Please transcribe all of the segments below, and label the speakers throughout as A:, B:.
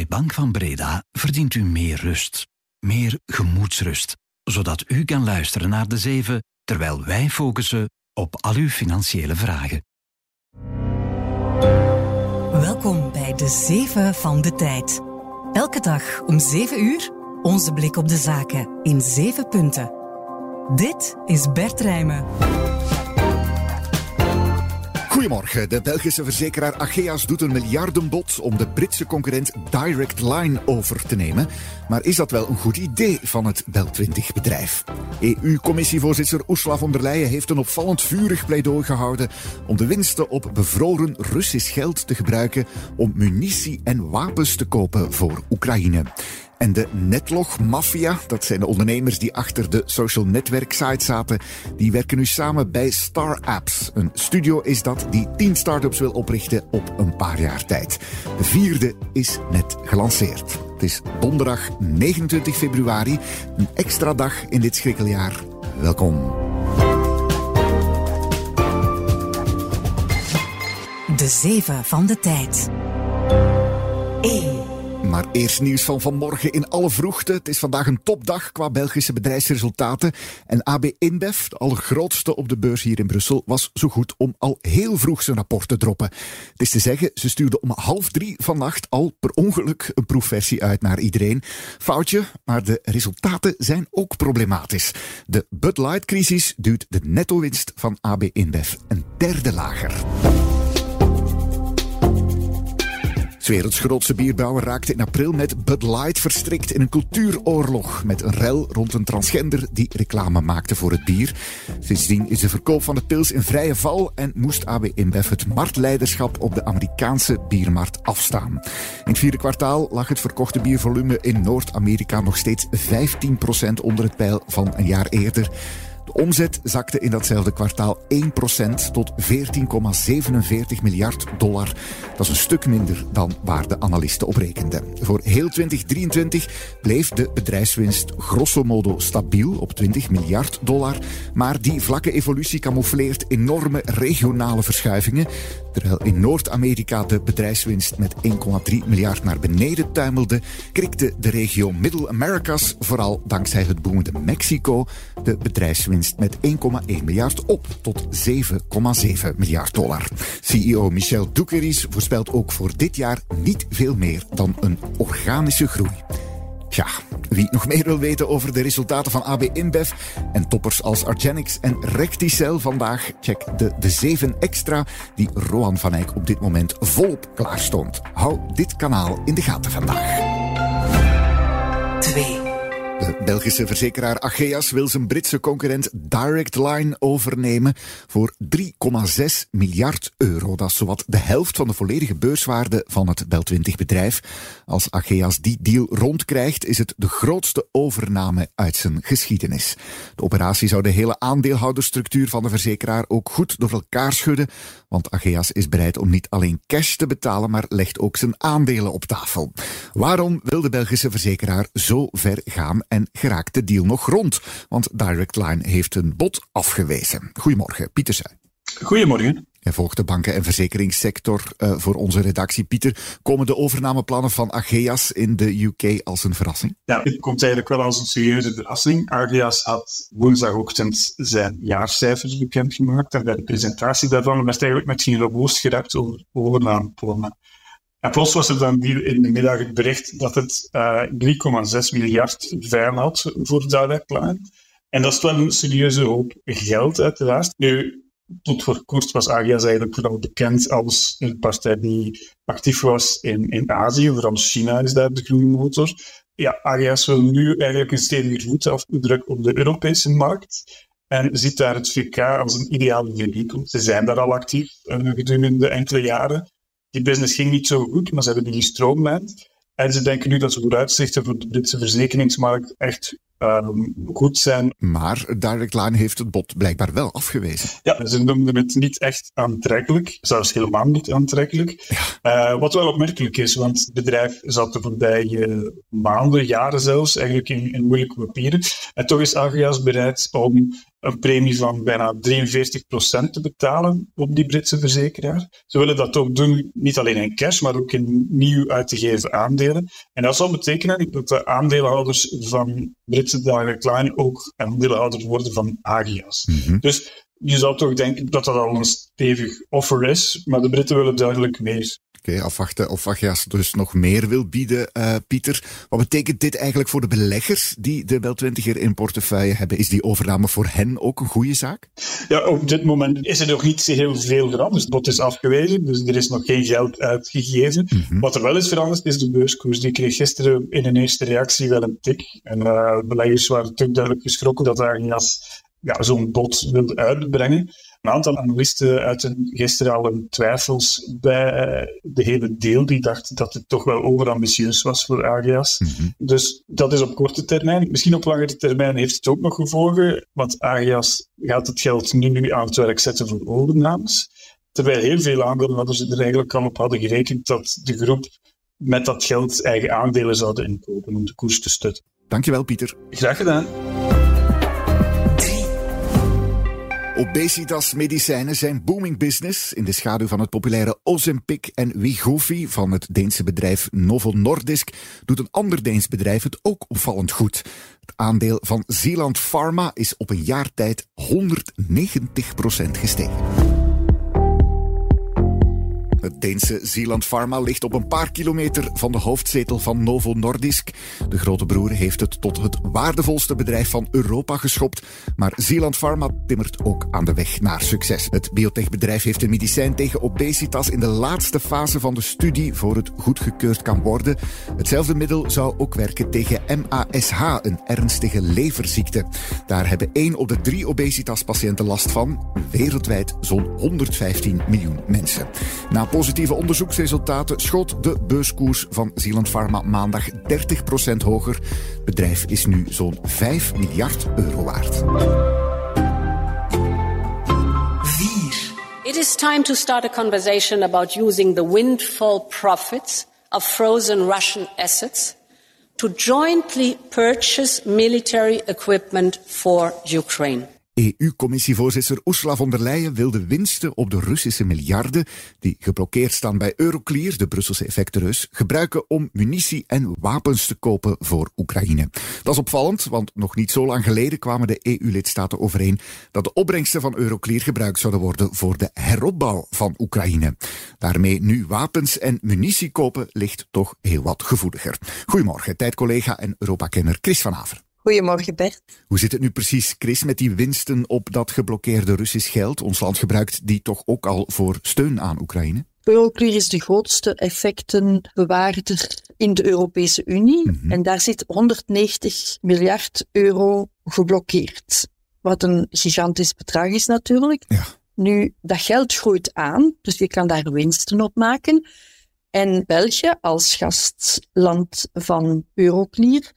A: Bij Bank van Breda verdient u meer rust. Meer gemoedsrust. Zodat u kan luisteren naar de zeven, terwijl wij focussen op al uw financiële vragen.
B: Welkom bij de zeven van de tijd. Elke dag om 7 uur onze blik op de zaken in 7 punten. Dit is Bert Rijmen.
C: Goedemorgen. De Belgische verzekeraar Ageas doet een miljardenbod om de Britse concurrent Direct Line over te nemen. Maar is dat wel een goed idee van het Bel20-bedrijf? EU-commissievoorzitter Ursula von der Leyen heeft een opvallend vurig pleidooi gehouden om de winsten op bevroren Russisch geld te gebruiken om munitie en wapens te kopen voor Oekraïne. En de Netlog-maffia, dat zijn de ondernemers die achter de social netwerk site zaten, die werken nu samen bij Star Apps. Een studio is dat die tien startups wil oprichten op een paar jaar tijd. De vierde is net gelanceerd. Het is donderdag 29 februari, een extra dag in dit schrikkeljaar. Welkom.
B: De zeven van de tijd. 1.
C: Maar eerst nieuws van vanmorgen in alle vroegte. Het is vandaag een topdag qua Belgische bedrijfsresultaten. En AB InBev, de allergrootste op de beurs hier in Brussel, was zo goed om al heel vroeg zijn rapport te droppen. Het is te zeggen, ze stuurde om half drie vannacht al per ongeluk een proefversie uit naar iedereen. Foutje, maar de resultaten zijn ook problematisch. De Bud Light-crisis duwt de netto-winst van AB InBev een derde lager. Werelds grootste bierbrouwer raakte in april met Bud Light verstrikt in een cultuuroorlog met een rel rond een transgender die reclame maakte voor het bier. Sindsdien is de verkoop van de pils in vrije val en moest AB InBev het marktleiderschap op de Amerikaanse biermarkt afstaan. In het vierde kwartaal lag het verkochte biervolume in Noord-Amerika nog steeds 15% onder het pijl van een jaar eerder. De omzet zakte in datzelfde kwartaal 1% tot 14,47 miljard dollar. Dat is een stuk minder dan waar de analisten op rekenden. Voor heel 2023 bleef de bedrijfswinst grosso modo stabiel op 20 miljard dollar. Maar die vlakke evolutie camoufleert enorme regionale verschuivingen. Terwijl in Noord-Amerika de bedrijfswinst met 1,3 miljard naar beneden tuimelde, krikte de regio Middle Americas, vooral dankzij het boemende Mexico, de bedrijfswinst met 1,1 miljard op tot 7,7 miljard dollar. CEO Michel Doukeris voorspelt ook voor dit jaar niet veel meer dan een organische groei. Tja, wie nog meer wil weten over de resultaten van AB InBev en toppers als Argenix en Recticel vandaag, check de, de 7 extra die Rohan van Eyck op dit moment volop klaarstond. Hou dit kanaal in de gaten vandaag.
B: 2.
C: De Belgische verzekeraar Ageas wil zijn Britse concurrent Direct Line overnemen voor 3,6 miljard euro. Dat is zowat de helft van de volledige beurswaarde van het Bel20-bedrijf. Als Ageas die deal rondkrijgt, is het de grootste overname uit zijn geschiedenis. De operatie zou de hele aandeelhoudersstructuur van de verzekeraar ook goed door elkaar schudden, want Ageas is bereid om niet alleen cash te betalen, maar legt ook zijn aandelen op tafel. Waarom wil de Belgische verzekeraar zo ver gaan en geraakt de deal nog rond? Want Direct Line heeft een bod afgewezen. Goedemorgen, Pieter.
D: Goedemorgen.
C: Hij volgt de banken- en verzekeringssector uh, voor onze redactie. Pieter, komen de overnameplannen van Ageas in de UK als een verrassing?
D: Ja, het komt eigenlijk wel als een serieuze verrassing. Ageas had woensdagochtend zijn jaarcijfers bekendgemaakt en bij de presentatie daarvan werd eigenlijk met geen robost gedacht over overnameplannen. En plots was er dan in de middag het bericht dat het uh, 3,6 miljard veilig had voor Line. En dat is wel een serieuze hoop geld, uiteraard. Nu, tot voor kort was Agias eigenlijk vooral bekend als een partij die actief was in, in Azië, vooral China is daar de groene motor. Ja, Agias wil nu eigenlijk een stevige voet afdruk op de Europese markt en ziet daar het VK als een ideale vehikel. Ze zijn daar al actief uh, gedurende enkele jaren. Die business ging niet zo goed, maar ze hebben die gestroomlijnd. En ze denken nu dat ze vooruitzichten voor de Britse verzekeringsmarkt echt ehm, goed zijn.
C: Maar Direct Line heeft het bod blijkbaar wel afgewezen.
D: Ja, ze noemden het niet echt aantrekkelijk, zelfs helemaal niet aantrekkelijk. Ja. wat wel opmerkelijk is, want het bedrijf zat de voorbije maanden, jaren zelfs, eigenlijk in, in moeilijke papieren. En toch is Agias bereid om een premie van bijna 43% te betalen op die Britse verzekeraar. Ze willen dat ook doen, niet alleen in cash, maar ook in nieuw uit te geven aandelen. En dat zal betekenen dat de aandeelhouders van Britse Direct Line ook aandeelhouders worden van Agias. Mhm. Dus je zou toch denken dat dat al een stevig offer is, maar de Britten willen duidelijk meer.
C: Oké, afwachten of Agias dus nog meer wil bieden, uh, Pieter. Wat betekent dit eigenlijk voor de beleggers die de Bel 20er in portefeuille hebben? Is die overname voor hen ook een goede zaak?
D: Ja, op dit moment is er nog niet heel veel veranderd. Het bod is afgewezen, dus er is nog geen geld uitgegeven. Mhm. Wat er wel is veranderd, is de beurskoers. Die kreeg gisteren in een eerste reactie wel een tik. En uh, beleggers waren natuurlijk duidelijk geschrokken dat Agias ja, zo'n bod wilde uitbrengen. Een aantal analisten uiten gisteren al hun twijfels bij de hele deel. Die dachten dat het toch wel overambitieus was voor Arias. Mhm. Dus dat is op korte termijn. Misschien op langere termijn heeft het ook nog gevolgen. Want Arias gaat het geld nu aan het werk zetten voor overnames. Terwijl heel veel aandeelhouders er eigenlijk al op hadden gerekend dat de groep met dat geld eigen aandelen zouden inkopen om de koers te stutten.
C: Dankjewel, Pieter.
D: Graag gedaan.
C: Obesitas-medicijnen zijn booming business. In de schaduw van het populaire Ozempic en Wegovy van het Deense bedrijf Novo Nordisk doet een ander Deens bedrijf het ook opvallend goed. Het aandeel van Zeeland Pharma is op een jaar tijd 190% gestegen. Het Deense Zeeland Pharma ligt op een paar kilometer van de hoofdzetel van Novo Nordisk. De grote broer heeft het tot het waardevolste bedrijf van Europa geschopt. Maar Zeeland Pharma timmert ook aan de weg naar succes. Het biotechbedrijf heeft een medicijn tegen obesitas in de laatste fase van de studie voor het goedgekeurd kan worden. Hetzelfde middel zou ook werken tegen MASH, een ernstige leverziekte. Daar hebben 1 op de 3 obesitas-patiënten last van. Wereldwijd zo'n 115 miljoen mensen. Na positieve onderzoeksresultaten schoot de beurskoers van Zealand Pharma maandag 30% hoger. Bedrijf is nu zo'n 5 miljard euro waard.
E: 4. It is time to start a conversation about using the windfall profits of frozen Russian assets to jointly purchase military equipment for Ukraine.
C: EU-commissievoorzitter Ursula von der Leyen wil de winsten op de Russische miljarden die geblokkeerd staan bij Euroclear, de Brusselse effectenreus, gebruiken om munitie en wapens te kopen voor Oekraïne. Dat is opvallend, want nog niet zo lang geleden kwamen de EU-lidstaten overeen dat de opbrengsten van Euroclear gebruikt zouden worden voor de heropbouw van Oekraïne. Daarmee nu wapens en munitie kopen ligt toch heel wat gevoeliger. Goedemorgen, tijdcollega en Europakenner Chris van Haver.
F: Goedemorgen Bert.
C: Hoe zit het nu precies, Chris, met die winsten op dat geblokkeerde Russisch geld? Ons land gebruikt die toch ook al voor steun aan Oekraïne?
F: Euroclear is de grootste effectenbewaarder in de Europese Unie. Mhm. En daar zit 190 miljard euro geblokkeerd. Wat een gigantisch bedrag is natuurlijk. Ja. Nu, dat geld groeit aan, dus je kan daar winsten op maken. En België als gastland van Euroclear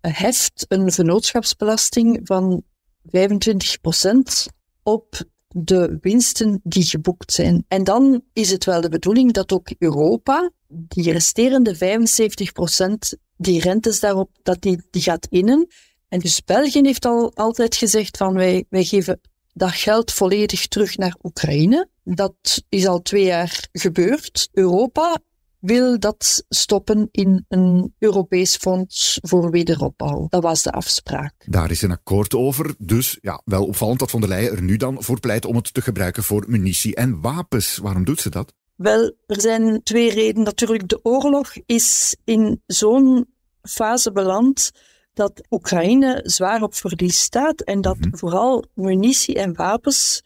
F: heft een vennootschapsbelasting van 25% op de winsten die geboekt zijn. En dan is het wel de bedoeling dat ook Europa die resterende 75% die rentes daarop, dat die, die gaat innen. En dus België heeft al altijd gezegd van wij, wij geven dat geld volledig terug naar Oekraïne. Dat is al twee jaar gebeurd. Europa wil dat stoppen in een Europees fonds voor wederopbouw. Dat was de afspraak.
C: Daar is een akkoord over. Dus ja, wel opvallend dat von der Leyen er nu dan voor pleit om het te gebruiken voor munitie en wapens. Waarom doet ze dat?
F: Wel, er zijn twee redenen. Natuurlijk, de oorlog is in zo'n fase beland dat Oekraïne zwaar op verlies staat en dat mhm. vooral munitie en wapens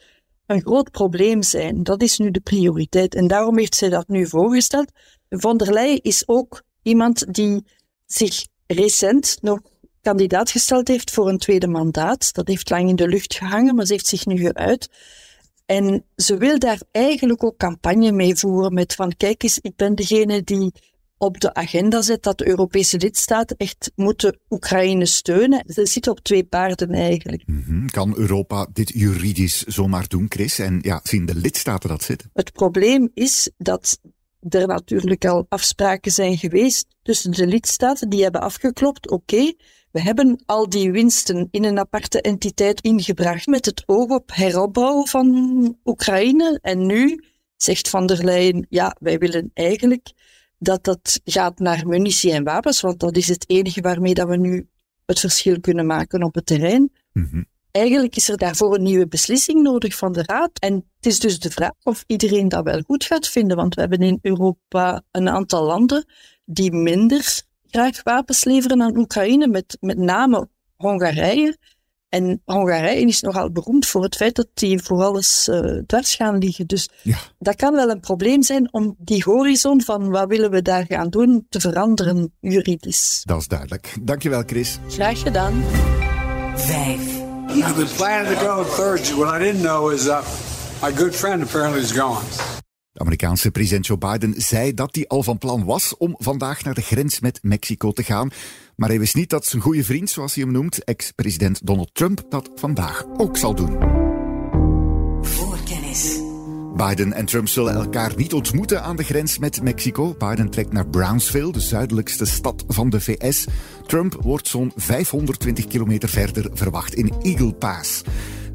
F: een groot probleem zijn. Dat is nu de prioriteit. En daarom heeft zij dat nu voorgesteld. Von der Leyen is ook iemand die zich recent nog kandidaat gesteld heeft voor een tweede mandaat. Dat heeft lang in de lucht gehangen, maar ze heeft zich nu geuit. En ze wil daar eigenlijk ook campagne mee voeren met van kijk eens, ik ben degene die op de agenda zet dat de Europese lidstaten echt moeten Oekraïne steunen. Ze zitten op twee paarden eigenlijk.
C: Mhm. Kan Europa dit juridisch zomaar doen, Chris? En ja, zien de lidstaten dat zitten?
F: Het probleem is dat er natuurlijk al afspraken zijn geweest tussen de lidstaten die hebben afgeklopt. Oké, we hebben al die winsten in een aparte entiteit ingebracht met het oog op heropbouw van Oekraïne. En nu zegt Van der Leyen, ja, wij willen eigenlijk dat dat gaat naar munitie en wapens, want dat is het enige waarmee dat we nu het verschil kunnen maken op het terrein.
C: Mhm.
F: Eigenlijk is er daarvoor een nieuwe beslissing nodig van de Raad. En het is dus de vraag of iedereen dat wel goed gaat vinden, want we hebben in Europa een aantal landen die minder graag wapens leveren aan Oekraïne, met, met name Hongarije. En Hongarije is nogal beroemd voor het feit dat die vooral eens uh, dwars gaan liggen. Dus
C: Ja.
F: dat kan wel een probleem zijn om die horizon van wat willen we daar gaan doen te veranderen juridisch.
C: Dat is duidelijk. Dankjewel, Chris.
F: Graag gedaan.
B: 5.
G: I've been planning to go Thursday. What I didn't know is that my good friend apparently is gone.
C: De Amerikaanse president Joe Biden zei dat hij al van plan was om vandaag naar de grens met Mexico te gaan. Maar hij wist niet dat zijn goede vriend, zoals hij hem noemt, ex-president Donald Trump, dat vandaag ook zal doen. Biden en Trump zullen elkaar niet ontmoeten aan de grens met Mexico. Biden trekt naar Brownsville, de zuidelijkste stad van de VS. Trump wordt zo'n 520 kilometer verder verwacht in Eagle Pass.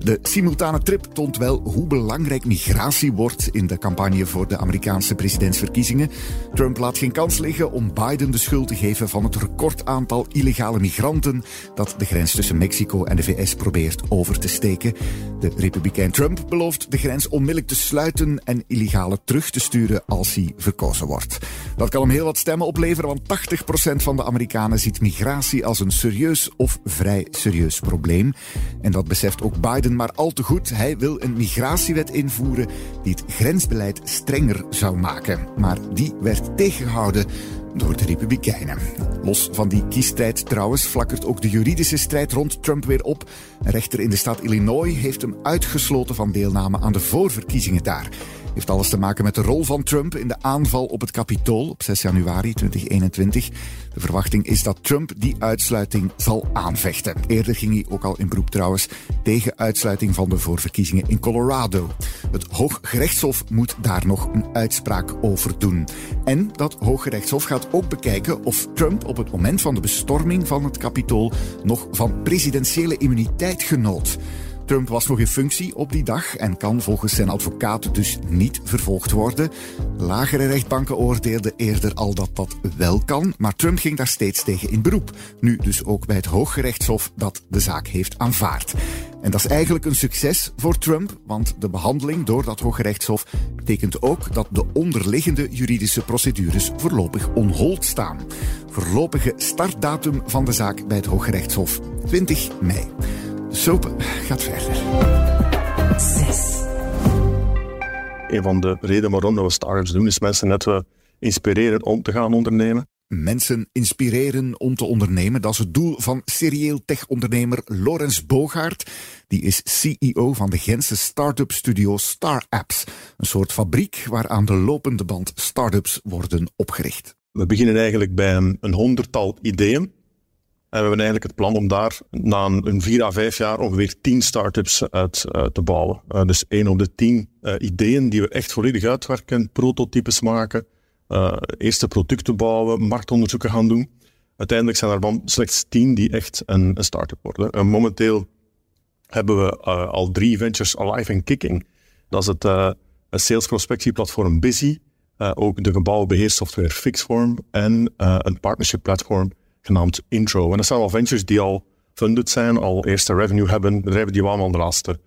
C: De simultane trip toont wel hoe belangrijk migratie wordt in de campagne voor de Amerikaanse presidentsverkiezingen. Trump laat geen kans liggen om Biden de schuld te geven van het recordaantal illegale migranten dat de grens tussen Mexico en de VS probeert over te steken. De republikein Trump belooft de grens onmiddellijk te sluiten en illegale terug te sturen als hij verkozen wordt. Dat kan hem heel wat stemmen opleveren, want 80% van de Amerikanen ziet migratie als een serieus of vrij serieus probleem. En dat beseft ook Biden maar al te goed. Hij wil een migratiewet invoeren die het grensbeleid strenger zou maken. Maar die werd tegengehouden door de Republikeinen. Los van die kiesstrijd trouwens flakkert ook de juridische strijd rond Trump weer op. Een rechter in de staat Illinois heeft hem uitgesloten van deelname aan de voorverkiezingen daar. Heeft alles te maken met de rol van Trump in de aanval op het Capitool op 6 januari 2021. De verwachting is dat Trump die uitsluiting zal aanvechten. Eerder ging hij ook al in beroep trouwens tegen uitsluiting van de voorverkiezingen in Colorado. Het Hooggerechtshof moet daar nog een uitspraak over doen. En dat Hooggerechtshof gaat ook bekijken of Trump op het moment van de bestorming van het Capitool nog van presidentiële immuniteit genoot. Trump was nog in functie op die dag en kan volgens zijn advocaat dus niet vervolgd worden. Lagere rechtbanken oordeelden eerder al dat dat wel kan, maar Trump ging daar steeds tegen in beroep. Nu dus ook bij het Hooggerechtshof dat de zaak heeft aanvaard. En dat is eigenlijk een succes voor Trump, want de behandeling door dat Hooggerechtshof betekent ook dat de onderliggende juridische procedures voorlopig on hold staan. Voorlopige startdatum van de zaak bij het Hooggerechtshof 20 mei. Soap gaat verder.
B: 6.
H: Een van de redenen waarom we startups doen, is mensen net we inspireren om te gaan ondernemen.
C: Mensen inspireren om te ondernemen. Dat is het doel van serieel tech-ondernemer Lorenz Bogaert. Die is CEO van de Gentse start-up studio Star Apps. Een soort fabriek waar aan de lopende band start-ups worden opgericht.
H: We beginnen eigenlijk bij een, een honderdtal ideeën. En we hebben eigenlijk het plan om daar na een, vier à vijf jaar ongeveer tien start-ups uit eh, te bouwen. Eh, dus één op de tien eh, ideeën die we echt volledig uitwerken, prototypes maken, eerste producten bouwen, marktonderzoeken gaan doen. Uiteindelijk zijn er dan slechts tien die echt een, een start-up worden. En momenteel hebben we al drie ventures alive en kicking. Dat is het sales prospectieplatform Busy, ook de gebouwenbeheersoftware Fixform en een partnership platform genaamd Intro. En dat zijn al ventures die al funded zijn, al eerste revenue hebben, bedrijven die we allemaal de laatste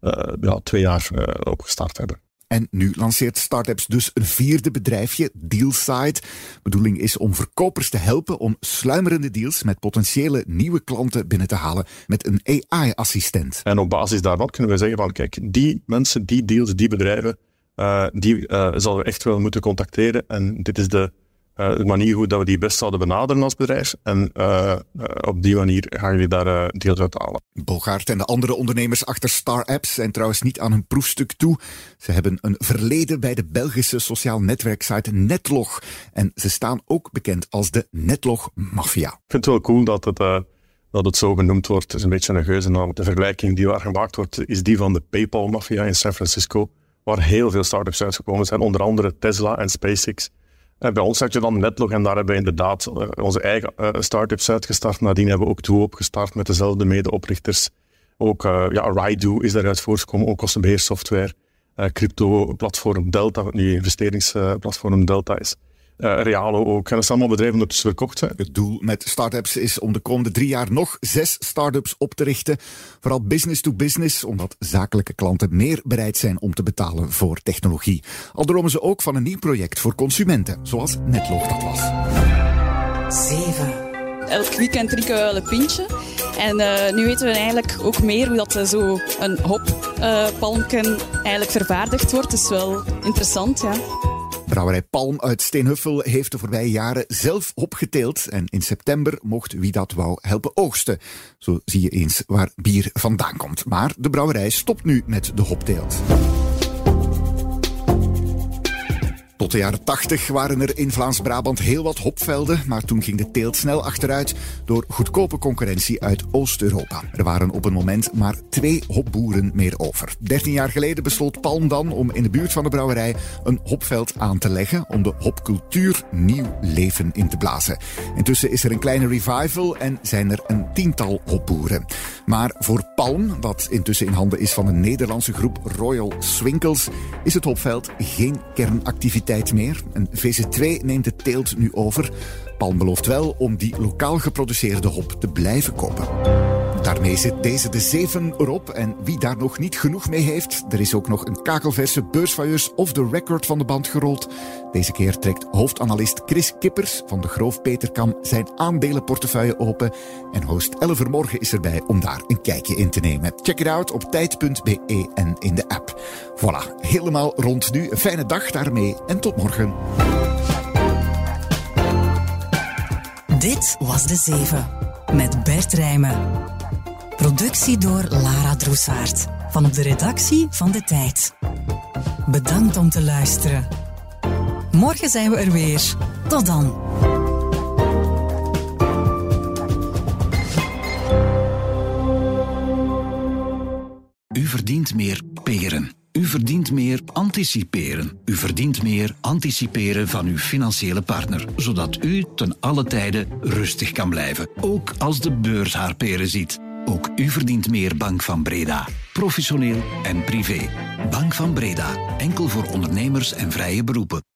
H: eh, ja, twee jaar eh, opgestart hebben.
C: En nu lanceert Startups dus een vierde bedrijfje, Dealside. Bedoeling is om verkopers te helpen om sluimerende deals met potentiële nieuwe klanten binnen te halen met een AI-assistent.
H: En op basis daarvan kunnen we zeggen van, kijk, die mensen, die deals, die bedrijven, eh, die zullen we echt wel moeten contacteren. En dit is de de manier hoe dat we die best zouden benaderen als bedrijf. En op die manier gaan jullie daar deels uit halen.
C: Bogaert en de andere ondernemers achter Star Apps zijn trouwens niet aan hun proefstuk toe. Ze hebben een verleden bij de Belgische sociaal netwerksite Netlog. En ze staan ook bekend als de Netlog-maffia. Ik
H: vind het wel cool dat het dat het zo genoemd wordt, is een beetje een geuzennaam. De vergelijking die daar gemaakt wordt, is die van de PayPal-maffia in San Francisco, waar heel veel startups uitgekomen zijn, onder andere Tesla en SpaceX. En bij ons had je dan Netlog en daar hebben we inderdaad eh, onze eigen uh, startups uitgestart. Nadien hebben we ook Duo opgestart met dezelfde medeoprichters. Ook uh, ja, Raido is daaruit voortgekomen, ook kostenbeheersoftware. Crypto-platform Delta, wat nu investeringsplatform Delta is uh, Realo ook. En dat zijn allemaal bedrijven verkocht zijn.
C: Het doel met startups is om de komende drie jaar nog zes startups op te richten. Vooral business to business, omdat zakelijke klanten meer bereid zijn om te betalen voor technologie. Al dromen ze ook van een nieuw project voor consumenten, zoals Netlog dat was.
I: 7. Elk weekend drinken we wel een pintje. En uh, nu weten we eigenlijk ook meer hoe dat uh, zo een hoppalmken uh, eigenlijk vervaardigd wordt. Dat is wel interessant, ja.
C: Brouwerij Palm uit Steenhuffel heeft de voorbije jaren zelf opgeteeld. En in september mocht wie dat wou helpen oogsten. Zo zie je eens waar bier vandaan komt. Maar de brouwerij stopt nu met de hopteelt. Tot de jaren 80 waren er in Vlaams-Brabant heel wat hopvelden, maar toen ging de teelt snel achteruit door goedkope concurrentie uit Oost-Europa. Er waren op een moment maar twee hopboeren meer over. Dertien jaar geleden besloot Palm dan om in de buurt van de brouwerij een hopveld aan te leggen om de hopcultuur nieuw leven in te blazen. Intussen is er een kleine revival en zijn er een tiental hopboeren. Maar voor Palm, wat intussen in handen is van een Nederlandse groep Royal Swinkels, is het hopveld geen kernactiviteit tijd meer. En VZ2 neemt de teelt nu over. Palm belooft wel om die lokaal geproduceerde hop te blijven kopen. Daarmee zit deze de 7 erop. En wie daar nog niet genoeg mee heeft, er is ook nog een kakelverse beursvailleurs of de record van de band gerold. Deze keer trekt hoofdanalist Chris Kippers van de Groof Peterkam zijn aandelenportefeuille open. En host Elle Vermorgen is erbij om daar een kijkje in te nemen. Check it out op tijd.be en in de app. Voilà, helemaal rond nu. Een fijne dag daarmee en tot morgen.
B: Dit was De Zeven met Bert Rijmen. Productie door Lara Droesaert van op de redactie van De Tijd. Bedankt om te luisteren. Morgen zijn we er weer. Tot dan.
A: U verdient meer peren. U verdient meer anticiperen. U verdient meer anticiperen van uw financiële partner, zodat u ten alle tijde rustig kan blijven, ook als de beurs haar peren ziet. Ook u verdient meer Bank van Breda. Professioneel en privé. Bank van Breda. Enkel voor ondernemers en vrije beroepen.